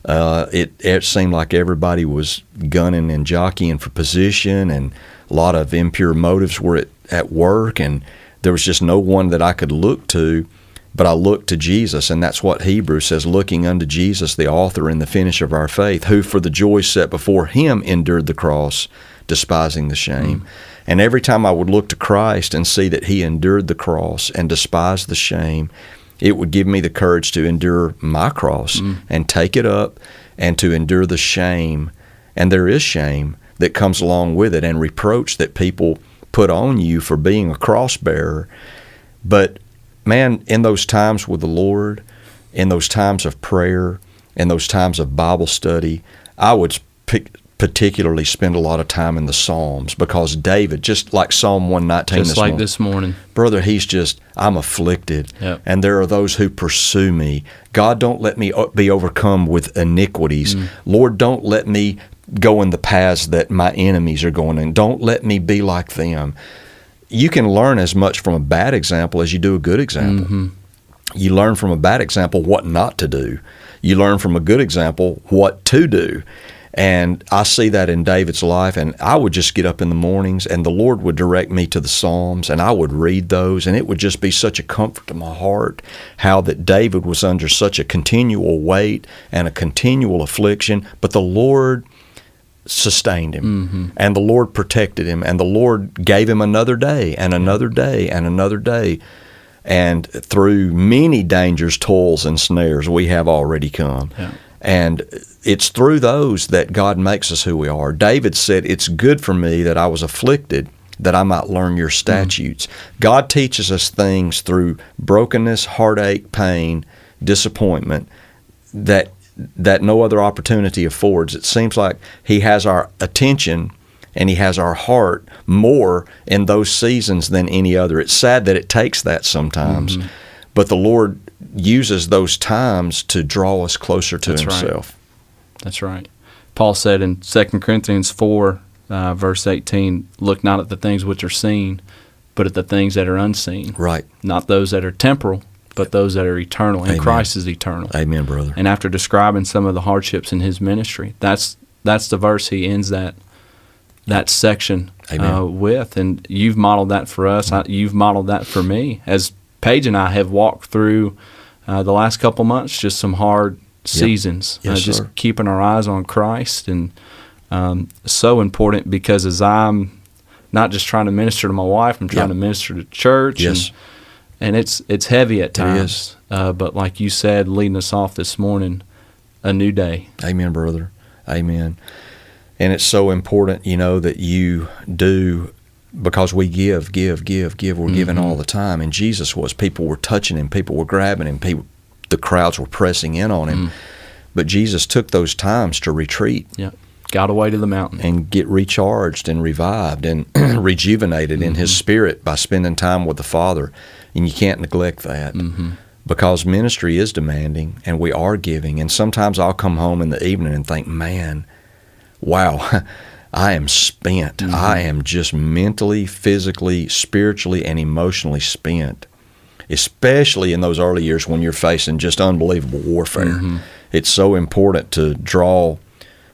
Uh, it, it seemed like everybody was gunning and jockeying for position, and a lot of impure motives were at, at work, and there was just no one that I could look to but I look to Jesus, and that's what Hebrews says looking unto Jesus, the author and the finish of our faith, who for the joy set before him endured the cross, despising the shame. Mm. And every time I would look to Christ and see that he endured the cross and despised the shame, it would give me the courage to endure my cross mm. and take it up and to endure the shame. And there is shame that comes along with it and reproach that people put on you for being a cross bearer. But man, in those times with the Lord, in those times of prayer, in those times of Bible study, I would pick, particularly spend a lot of time in the Psalms because David, just like Psalm 119 just this like morning, this morning, brother, he's just, I'm afflicted, yep. and there are those who pursue me. God, don't let me be overcome with iniquities. Mm. Lord, don't let me go in the paths that my enemies are going in. Don't let me be like them you can learn as much from a bad example as you do a good example. Mm-hmm. You learn from a bad example what not to do. you learn from a good example what to do. And I see that in David's life. And I would just get up in the mornings, and the Lord would direct me to the Psalms, and I would read those, and it would just be such a comfort to my heart how that David was under such a continual weight and a continual affliction, but the Lord sustained him. Mm-hmm. And the Lord protected him. And the Lord gave him another day and another day and another day. And through many dangers toils and snares we have already come. Yeah. and it's through those that God makes us who we are. David said it's good for me that I was afflicted that I might learn your mm-hmm. statutes. God teaches us things through brokenness heartache pain disappointment that that no other opportunity affords. It seems like he has our attention and he has our heart more in those seasons than any other. It's sad that it takes that sometimes, but the Lord uses those times to draw us closer to That's right. himself. That's right. Paul said in 2 Corinthians 4, uh, verse 18, Look not at the things which are seen, but at the things that are unseen. Right. Not those that are temporal, but those that are eternal. And Amen. Christ is eternal. Amen, brother. And after describing some of the hardships in his ministry, that's that's the verse he ends that that section uh, with. And you've modeled that for us. I, you've modeled that for me. As Paige and I have walked through uh, the last couple months, just some hard seasons. Yes, uh, just sir. keeping our eyes on Christ and um, so important because as I'm not just trying to minister to my wife, I'm trying Yeah. to minister to church. Yes. And, and it's it's heavy at times. Uh, but like you said, leading us off this morning, a new day. Amen, brother. Amen. And it's so important, you know, that you do because we give, give, give, give. We're giving mm-hmm. all the time. And Jesus was. People were touching him. People were grabbing him. People, the crowds were pressing in on him. Mm. But Jesus took those times to retreat Yeah, got away to the mountain. and get recharged and revived and rejuvenated in his mm-hmm. spirit by spending time with the Father. And you can't neglect that mm-hmm. because ministry is demanding and we are giving. And sometimes I'll come home in the evening and think, man, wow, I am spent. Mm-hmm. I am just mentally, physically, spiritually, and emotionally spent. Especially in those early years when you're facing just unbelievable warfare. Mm-hmm. It's so important to draw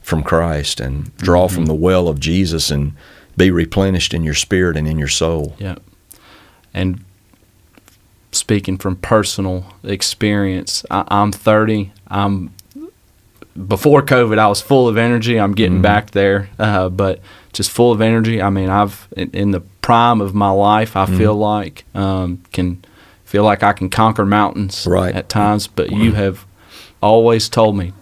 from Christ and draw from the well of Jesus and be replenished in your spirit and in your soul. Yeah, and speaking from personal experience, I, I'm 30. I'm before COVID, I was full of energy. I'm getting back there, uh, but just full of energy. I mean, I've in, in the prime of my life. I feel like um, can feel like I can conquer mountains Right. at times. But you have always told me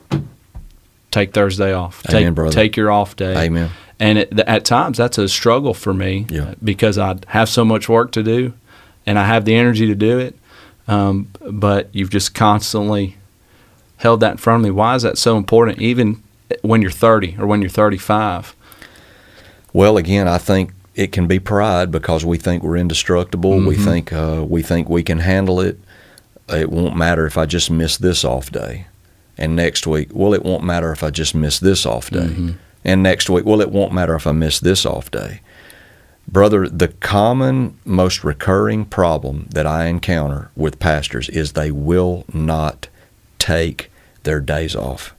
take Thursday off. Take Amen, brother. take your off day. Amen. And it, at times that's a struggle for me Yeah. because I have so much work to do, and I have the energy to do it. Um, but you've just constantly held that in front of me. Why is that so important, even when you're 30 or when you're 35? Well, again, I think it can be pride because we think we're indestructible. We Mhm. think uh, we think we can handle it. It won't matter if I just miss this off day, and next week, well, it won't matter if I just miss this off day, Mhm. and next week, well, it won't matter if I miss this off day. Brother, the common, most recurring problem that I encounter with pastors is they will not take their days off.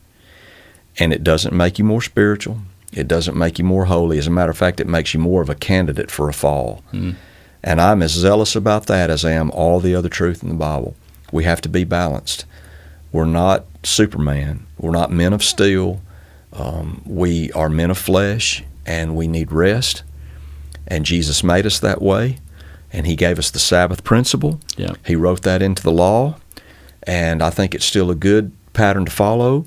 And it doesn't make you more spiritual. It doesn't make you more holy. As a matter of fact, it makes you more of a candidate for a fall. Mm. And I'm as zealous about that as I am all the other truth in the Bible. We have to be balanced. We're not Superman. We're not men of steel. Um, we are men of flesh, and we need rest. And Jesus made us that way, and He gave us the Sabbath principle. Yeah. He wrote that into the law, and I think it's still a good pattern to follow.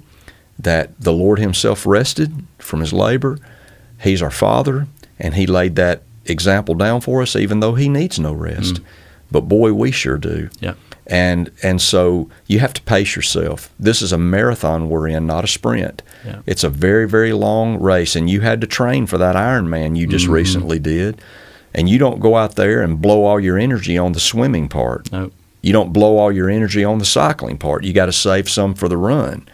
That the Lord Himself rested from His labor. He's our Father, and He laid that example down for us, even though He needs no rest. Mm. But boy, we sure do. Yeah. And and so you have to pace yourself. This is a marathon we're in, not a sprint. Yeah. It's a very very long race, and you had to train for that Ironman you just recently did. And you don't go out there and blow all your energy on the swimming part. Nope. You don't blow all your energy on the cycling part. You got to save some for the run.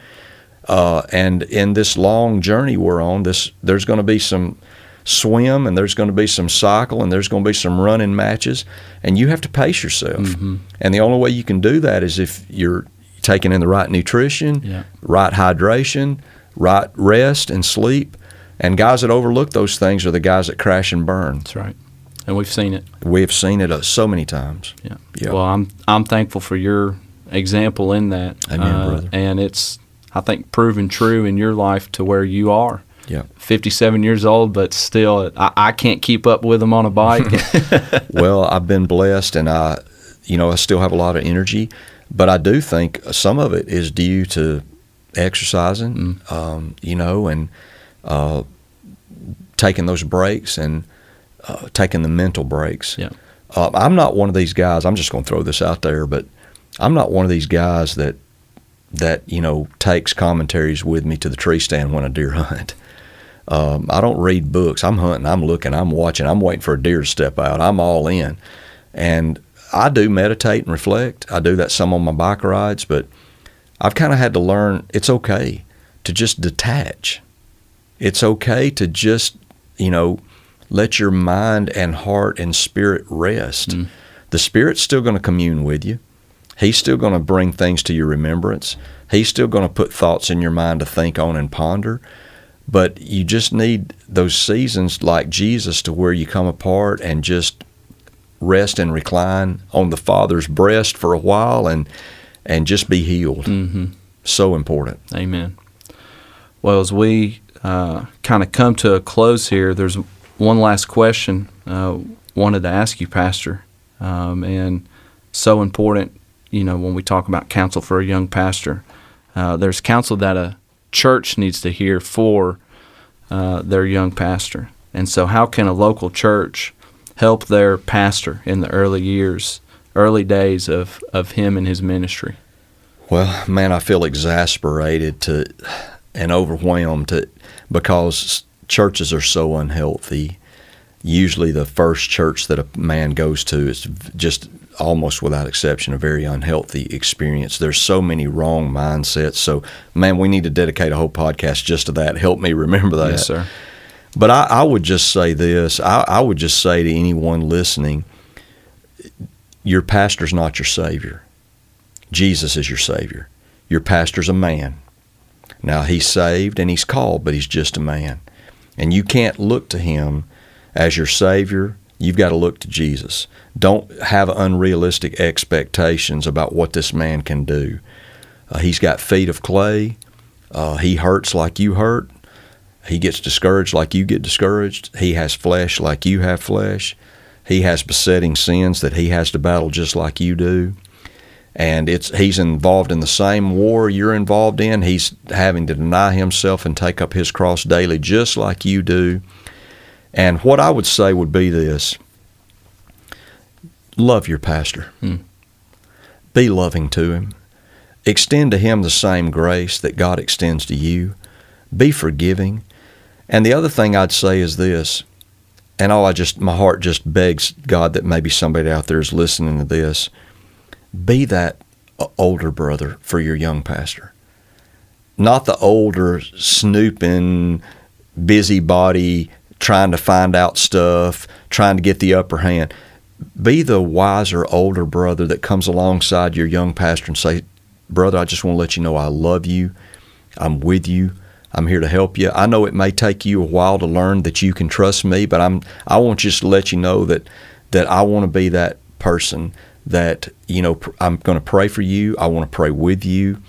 Uh, and in this long journey we're on, this there's going to be some swim and there's going to be some cycle and there's going to be some running matches, and you have to pace yourself. And the only way you can do that is if you're taking in the right nutrition, Yeah. right hydration, right rest and sleep. And guys that overlook those things are the guys that crash and burn. That's right. And we've seen it. We have seen it uh, so many times. Yeah. Yeah. Well, I'm I'm thankful for your example in that. Amen, Uh, brother. And it's I think proven true in your life to where you are. Yeah. 57 years old, but still, I, I can't keep up with them on a bike. well, I've been blessed, and I, you know, I still have a lot of energy, but I do think some of it is due to exercising, Mm. um, you know, and uh, taking those breaks and uh, taking the mental breaks. Yeah. Uh, I'm not one of these guys. I'm just going to throw this out there, but I'm not one of these guys that that you know takes commentaries with me to the tree stand when I deer hunt. Um, I don't read books. I'm hunting. I'm looking. I'm watching. I'm waiting for a deer to step out. I'm all in, and I do meditate and reflect. I do that some on my bike rides, but I've kind of had to learn it's okay to just detach. It's okay to just you know let your mind and heart and spirit rest. Mm. The spirit's still going to commune with you. He's still going to bring things to your remembrance. He's still going to put thoughts in your mind to think on and ponder. But you just need those seasons like Jesus to where you come apart and just rest and recline on the Father's breast for a while and and just be healed. hmm So important. Amen. Well, as we uh, kind of come to a close here, there's one last question uh, wanted to ask you, Pastor, um, and so important. You know, when we talk about counsel for a young pastor, uh, there's counsel that a church needs to hear for uh, their young pastor, and so how can a local church help their pastor in the early years, early days of of him and his ministry? Well, man, I feel exasperated to and overwhelmed to, because churches are so unhealthy. Usually, the first church that a man goes to is just almost without exception a very unhealthy experience. There's so many wrong mindsets. So, man, we need to dedicate a whole podcast just to that. Help me remember that. Yes, sir. But I, I would just say this I, I would just say to anyone listening your pastor's not your Savior. Jesus is your Savior. Your pastor's a man. Now, he's saved and he's called, but he's just a man. And you can't look to him as your Savior. You've got to look to Jesus. Don't have unrealistic expectations about what this man can do. Uh, he's got feet of clay. Uh, he hurts like you hurt. He gets discouraged like you get discouraged. He has flesh like you have flesh. He has besetting sins that he has to battle just like you do. And it's he's involved in the same war you're involved in. He's having to deny himself and take up his cross daily just like you do. And what I would say would be this love your pastor. Hmm. Be loving to him. Extend to him the same grace that God extends to you. Be forgiving. And the other thing I'd say is this, and all I just, my heart just begs God that maybe somebody out there is listening to this. Be that uh, older brother for your young pastor. Not the older, snooping, busybody, trying to find out stuff, trying to get the upper hand. Be the wiser, older brother that comes alongside your young pastor and say, Brother, I just want to let you know I love you. I'm with you. I'm here to help you. I know it may take you a while to learn that you can trust me, but I'm I want just to let you know that that I want to be that person that you know I'm going to pray for you. I want to pray with you,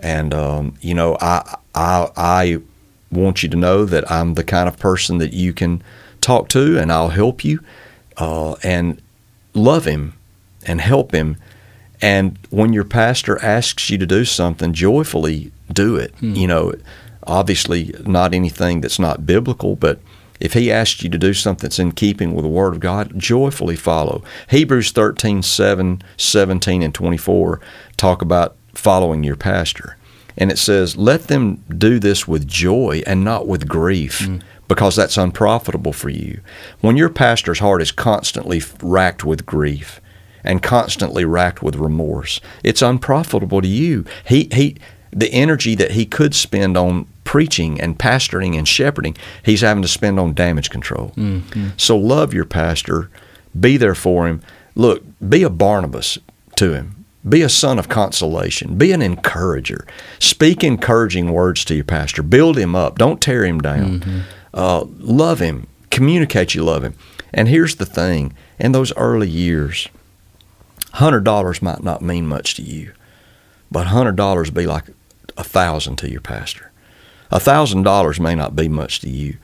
and um, you know I I I want you to know that I'm the kind of person that you can talk to, and I'll help you, uh, and love him, and help him. And when your pastor asks you to do something, joyfully do it. You know, obviously not anything that's not biblical, but if he asks you to do something that's in keeping with the Word of God, joyfully follow. Hebrews 13, 7, 17, and 24 talk about following your pastor. And it says, let them do this with joy and not with grief. Mm. Because that's unprofitable for you. When your pastor's heart is constantly racked with grief, and constantly racked with remorse. It's unprofitable to you. He he the energy that he could spend on preaching and pastoring and shepherding, he's having to spend on damage control. Mm-hmm. So love your pastor, be there for him. Look, be a Barnabas to him. Be a son of consolation. Be an encourager. Speak encouraging words to your pastor. Build him up. Don't tear him down. Uh, love him. Communicate you love him. And here's the thing in those early years, $100 might not mean much to you, but $100 be like a thousand to your pastor. $1,000 may not be much to you,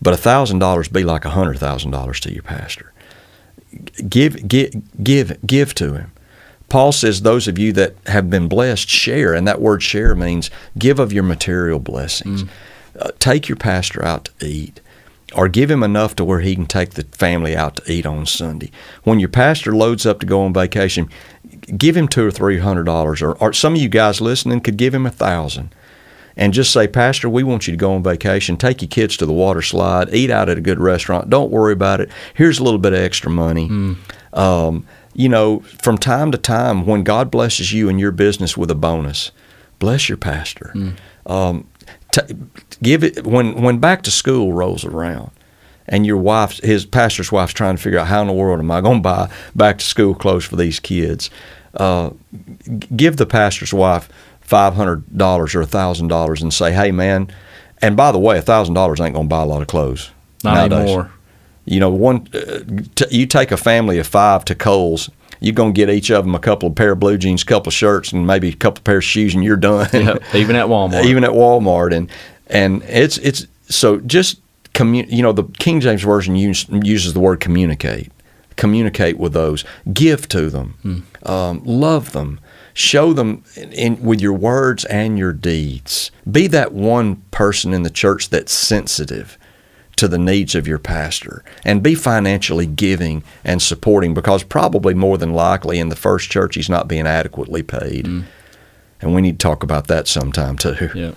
but $1,000 be like $100,000 to your pastor. Give, give, give, give to him. Paul says, Those of you that have been blessed, share. And that word share means give of your material blessings. Uh, take your pastor out to eat or give him enough to where he can take the family out to eat on Sunday. When your pastor loads up to go on vacation, give him two or three hundred dollars, or, or some of you guys listening could give him a thousand, and just say, Pastor, we want you to go on vacation. Take your kids to the water slide, eat out at a good restaurant. Don't worry about it. Here's a little bit of extra money. Um, you know, from time to time, when God blesses you in your business with a bonus, bless your pastor. Um, t- give it when when back to school rolls around, and your wife, his pastor's wife's trying to figure out how in the world am I going to buy back to school clothes for these kids. Uh, give the pastor's wife five hundred dollars or thousand dollars and say, "Hey, man." And by the way, thousand dollars ain't going to buy a lot of clothes. Not nowadays. anymore. You know, one uh, t- you take a family of five to Kohl's, you're gonna get each of them a couple of pair of blue jeans, a couple of shirts, and maybe a couple of pair of shoes, and you're done. Yep, even at Walmart. even at Walmart, and and it's it's so just commu- You know, the King James version use, uses the word communicate. Communicate with those. Give to them. Um, love them. Show them in, in, with your words and your deeds. Be that one person in the church that's sensitive to the needs of your pastor and be financially giving and supporting because probably more than likely in the first church he's not being adequately paid. And we need to talk about that sometime too. Yep.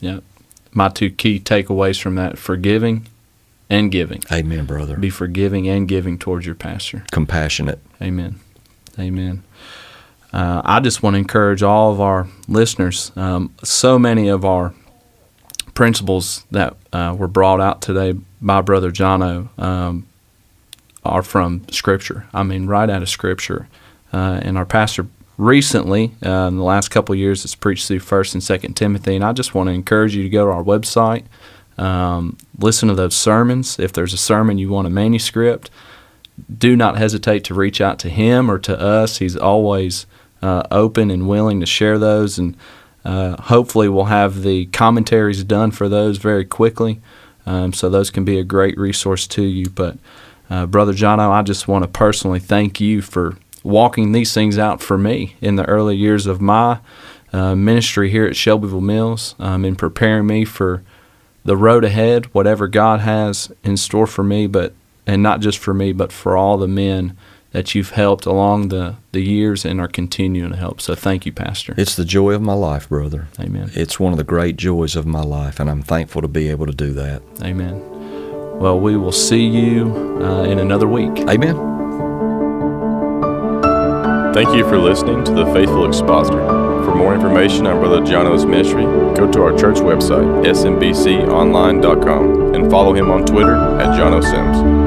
Yep. My two key takeaways from that forgiving and giving. Amen, brother. Be forgiving and giving towards your pastor. compassionate. Amen. Amen. Uh, I just want to encourage all of our listeners. Um, so many of our principles that uh, were brought out today by Brother Jono um, are from Scripture. I mean, right out of Scripture. Uh, and our pastor recently, uh, in the last couple of years, has preached through First and Second Timothy. And I just want to encourage you to go to our website, um, listen to those sermons. If there's a sermon you want a manuscript, do not hesitate to reach out to him or to us. He's always uh, open and willing to share those, and uh, hopefully, we'll have the commentaries done for those very quickly, um, so those can be a great resource to you. But, uh, Brother John, I just want to personally thank you for walking these things out for me in the early years of my uh, ministry here at Shelbyville Mills, um, and preparing me for the road ahead, whatever God has in store for me, but and not just for me, but for all the men that you've helped along the, the years and are continuing to help. So thank you, Pastor. It's the joy of my life, brother. Amen. It's one of the great joys of my life, and I'm thankful to be able to do that. Amen. Well, we will see you uh, in another week. Amen. Thank you for listening to The Faithful Expositor. For more information on Brother Jono's ministry, go to our church website, smbconline.com, and follow him on Twitter at Jono Sims.